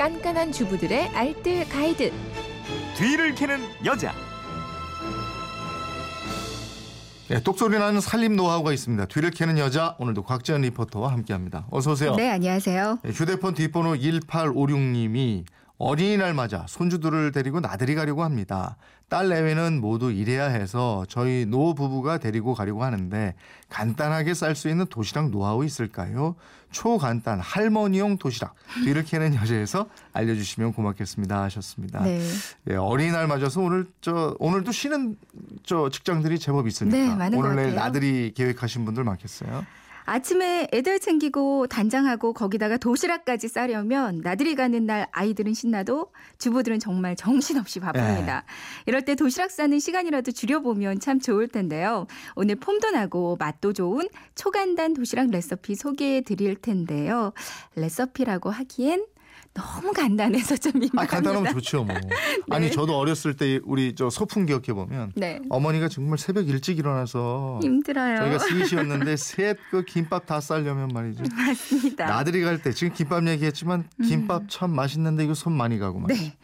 깐깐한 주부들의 알뜰 가이드. 뒤를 캐는 여자. 네, 똑소리 나는 살림 노하우가 있습니다. 뒤를 캐는 여자 오늘도 곽지연 리포터와 함께합니다. 어서 오세요. 네, 안녕하세요. 네, 휴대폰 뒷번호 1856님이 어린이날 맞아 손주들을 데리고 나들이 가려고 합니다. 딸 내외는 모두 일해야 해서 저희 노 부부가 데리고 가려고 하는데 간단하게 쌀 수 있는 도시락 노하우 있을까요? 초간단 할머니용 도시락 뒤를 캐는 여자에서 알려주시면 고맙겠습니다 하셨습니다. 네. 예, 어린이날 맞아서 오늘 저 오늘도 쉬는 저 직장들이 제법 있으니까 네, 오늘 내일. 나들이 계획하신 분들 많겠어요. 아침에 애들 챙기고 단장하고 거기다가 도시락까지 싸려면 나들이 가는 날 아이들은 신나도 주부들은 정말 정신없이 바쁩니다. 이럴 때 도시락 싸는 시간이라도 줄여보면 참 좋을 텐데요. 오늘 폼도 나고 맛도 좋은 초간단 도시락 레시피 소개해 드릴 텐데요. 레시피라고 하기엔 너무 간단해서 좀아 민망합니다. 간단하면 좋죠 뭐. 아니 저도 어렸을 때 우리 저 소풍 기억해 보면 네. 어머니가 정말 새벽 일찍 일어나서 힘들어요. 저희가 셋이었는데 셋 그 김밥 다 싸려면 말이죠. 맞습니다. 나들이 갈 때 지금 김밥 얘기했지만 김밥 참 맛있는데 이거 손 많이 가고 말이죠. 네.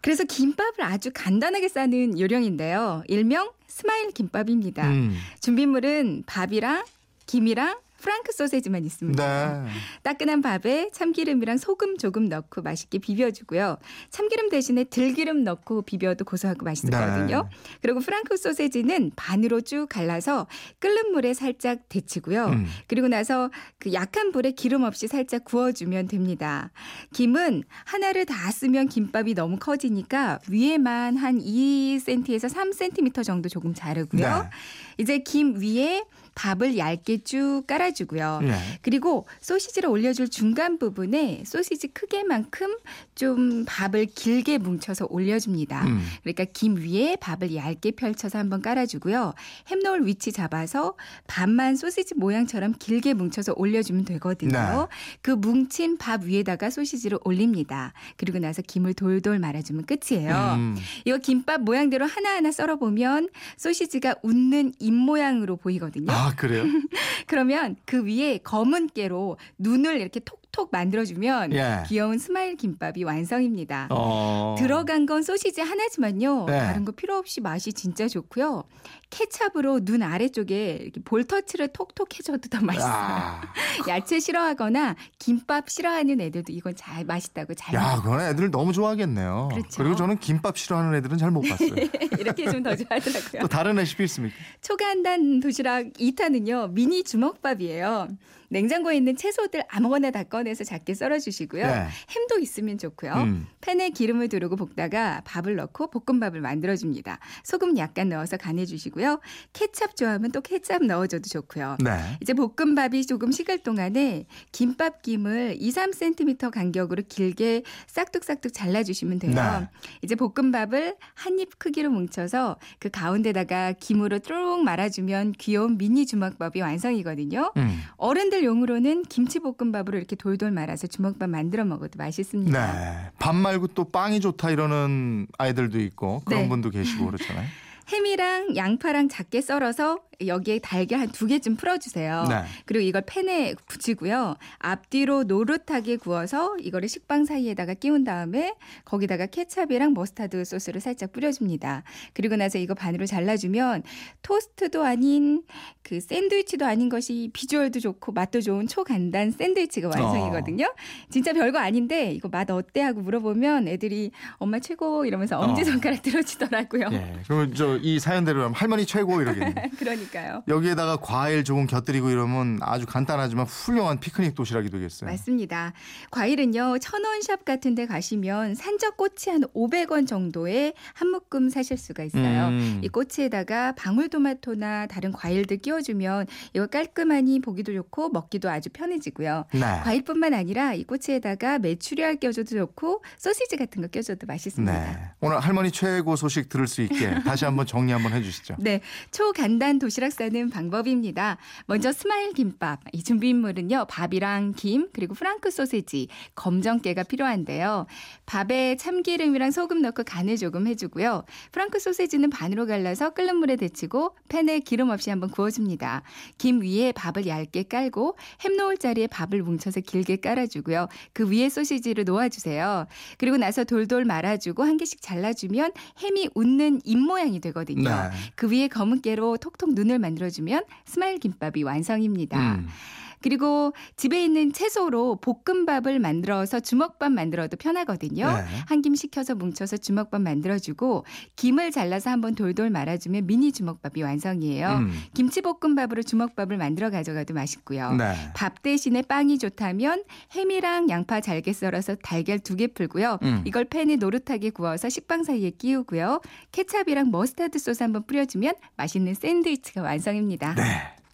그래서 김밥을 아주 간단하게 싸는 요령인데요. 일명 smile 김밥입니다. 음. 준비물은 밥이랑 김이랑 프랑크 소세지만 있습니다. 네. 따끈한 밥에 참기름이랑 소금 조금 넣고 맛있게 비벼주고요. 참기름 대신에 들기름 넣고 비벼도 고소하고 맛있거든요. 네. 그리고 프랑크 소세지는 반으로 쭉 갈라서 끓는 물에 살짝 데치고요. 음. 그리고 나서 그 약한 불에 기름 없이 살짝 구워주면 됩니다. 김은 하나를 다 쓰면 김밥이 너무 커지니까 위에만 한 2cm에서 3cm 정도 조금 자르고요. 네. 이제 김 위에 밥을 얇게 쭉 깔아주고요. 네. 그리고 소시지를 올려줄 중간 부분에 소시지 크게만큼 좀 밥을 길게 뭉쳐서 올려줍니다. 음. 그러니까 김 위에 밥을 얇게 펼쳐서 한번 깔아주고요. 햄 넣을 위치 잡아서 밥만 소시지 모양처럼 길게 뭉쳐서 올려주면 되거든요. 네. 그 뭉친 밥 위에다가 소시지를 올립니다. 그리고 나서 김을 돌돌 말아주면 끝이에요. 음. 이거 김밥 모양대로 하나하나 썰어보면 소시지가 웃는 입 모양으로 보이거든요. 아 그래요? 그러면 그 위에 검은 깨로 눈을 이렇게 톡 톡 만들어주면 예. 귀여운 smile 김밥이 완성입니다. 어. 들어간 건 소시지 하나지만요. 네. 다른 거 필요 없이 맛이 진짜 좋고요. 케찹으로 눈 아래쪽에 이렇게 볼터치를 톡톡 해줘도 더 맛있어요. 야, 야채 싫어하거나 김밥 싫어하는 애들도 이건 잘 맛있다고 잘 야. 그건 애들 너무 좋아하겠네요. 그렇죠. 리고 저는 김밥 싫어하는 애들은 잘 못 봤어요. 이렇게 해주면 더 좋아하더라고요. 또 다른 레시피 있습니까? 초간단 도시락 2탄은요. 미니 주먹밥이에요. 냉장고에 있는 채소들 아무거나 다 꺼내서 작게 썰어 주시고요. 네. 햄도 있으면 좋고요. 음. 팬에 기름을 두르고 볶다가 밥을 넣고 볶음밥을 만들어 줍니다. 소금 약간 넣어서 간해 주시고요. 케찹 좋아하면 또 케찹 넣어 줘도 좋고요. 네. 이제 볶음밥이 조금 식을 동안에 김밥 김을 2, 3cm 간격으로 길게 싹둑싹둑 잘라 주시면 돼요. 네. 이제 볶음밥을 한 입 크기로 뭉쳐서 그 가운데다가 김으로 쭉 말아 주면 귀여운 미니 주먹밥이 완성이거든요. 음. 어른들 용으로는 김치볶음밥으로 이렇게 돌돌 말아서 주먹밥 만들어 먹어도 맛있습니다. 네. 밥 말고 또 빵이 좋다 이러는 아이들도 있고 그런 네. 분도 계시고 그렇잖아요. 햄이랑 양파랑 작게 썰어서 여기에 달걀 한 두 개쯤 풀어주세요. 네. 그리고 이걸 팬에 붙이고요. 앞뒤로 노릇하게 구워서 이거를 식빵 사이에다가 끼운 다음에 거기다가 케찹이랑 머스타드 소스를 살짝 뿌려줍니다. 그리고 나서 이거 반으로 잘라주면 토스트도 아닌 그 샌드위치도 아닌 것이 비주얼도 좋고 맛도 좋은 초간단 샌드위치가 완성이거든요. 진짜 별거 아닌데 이거 맛 어때 하고 물어보면 애들이 엄마 최고 이러면서 엄지손가락 들어주더라고요. 예. 그러면 저이 사연대로 하면 할머니 최고 이러겠네요. 그러니까요. 여기에다가 과일 조금 곁들이고 이러면 아주 간단하지만 훌륭한 피크닉 도시락이 되겠어요. 맞습니다. 과일은요, 천원샵 같은 데 가시면 산적꼬치 한 500원 정도에 한 묶음 사실 수가 있어요. 음. 이 꼬치에다가 방울토마토나 다른 과일들 끼워주면 이거 깔끔하니 보기도 좋고 먹기도 아주 편해지고요. 네. 과일뿐만 아니라 이 꼬치에다가 메추리알 껴줘도 좋고 소시지 같은 거 껴줘도 맛있습니다. 네. 오늘 할머니 최고 소식 들을 수 있게 다시 한번 정리 한번 해주시죠. 네, 초간단 도시락 싸는 방법입니다. 먼저 스마일 김밥. 이 준비물은요, 밥이랑 김, 그리고 프랑크 소세지, 검정깨가 필요한데요. 밥에 참기름이랑 소금 넣고 간을 조금 해주고요. 프랑크 소세지는 반으로 갈라서 끓는 물에 데치고 팬에 기름 없이 한번 구워줍니다. 김 위에 밥을 얇게 깔고 햄 놓을 자리에 밥을 뭉쳐서 길게 깔아주고요. 그 위에 소시지를 놓아주세요. 그리고 나서 돌돌 말아주고 한 개씩 잘라주면 햄이 웃는 입 모양이 되 거든요. 네. 그 위에 검은 깨로 톡톡 눈을 만들어주면 스마일 김밥이 완성입니다. 음. 그리고 집에 있는 채소로 볶음밥을 만들어서 주먹밥 만들어도 편하거든요. 네. 한김 식혀서 뭉쳐서 주먹밥 만들어주고 김을 잘라서 한번 돌돌 말아주면 미니 주먹밥이 완성이에요. 음. 김치볶음밥으로 주먹밥을 만들어 가져가도 맛있고요. 네. 밥 대신에 빵이 좋다면 햄이랑 양파 잘게 썰어서 달걀 두 개 풀고요. 음. 이걸 팬에 노릇하게 구워서 식빵 사이에 끼우고요. 케찹이랑 머스타드 소스 한번 뿌려주면 맛있는 샌드위치가 완성입니다. 네.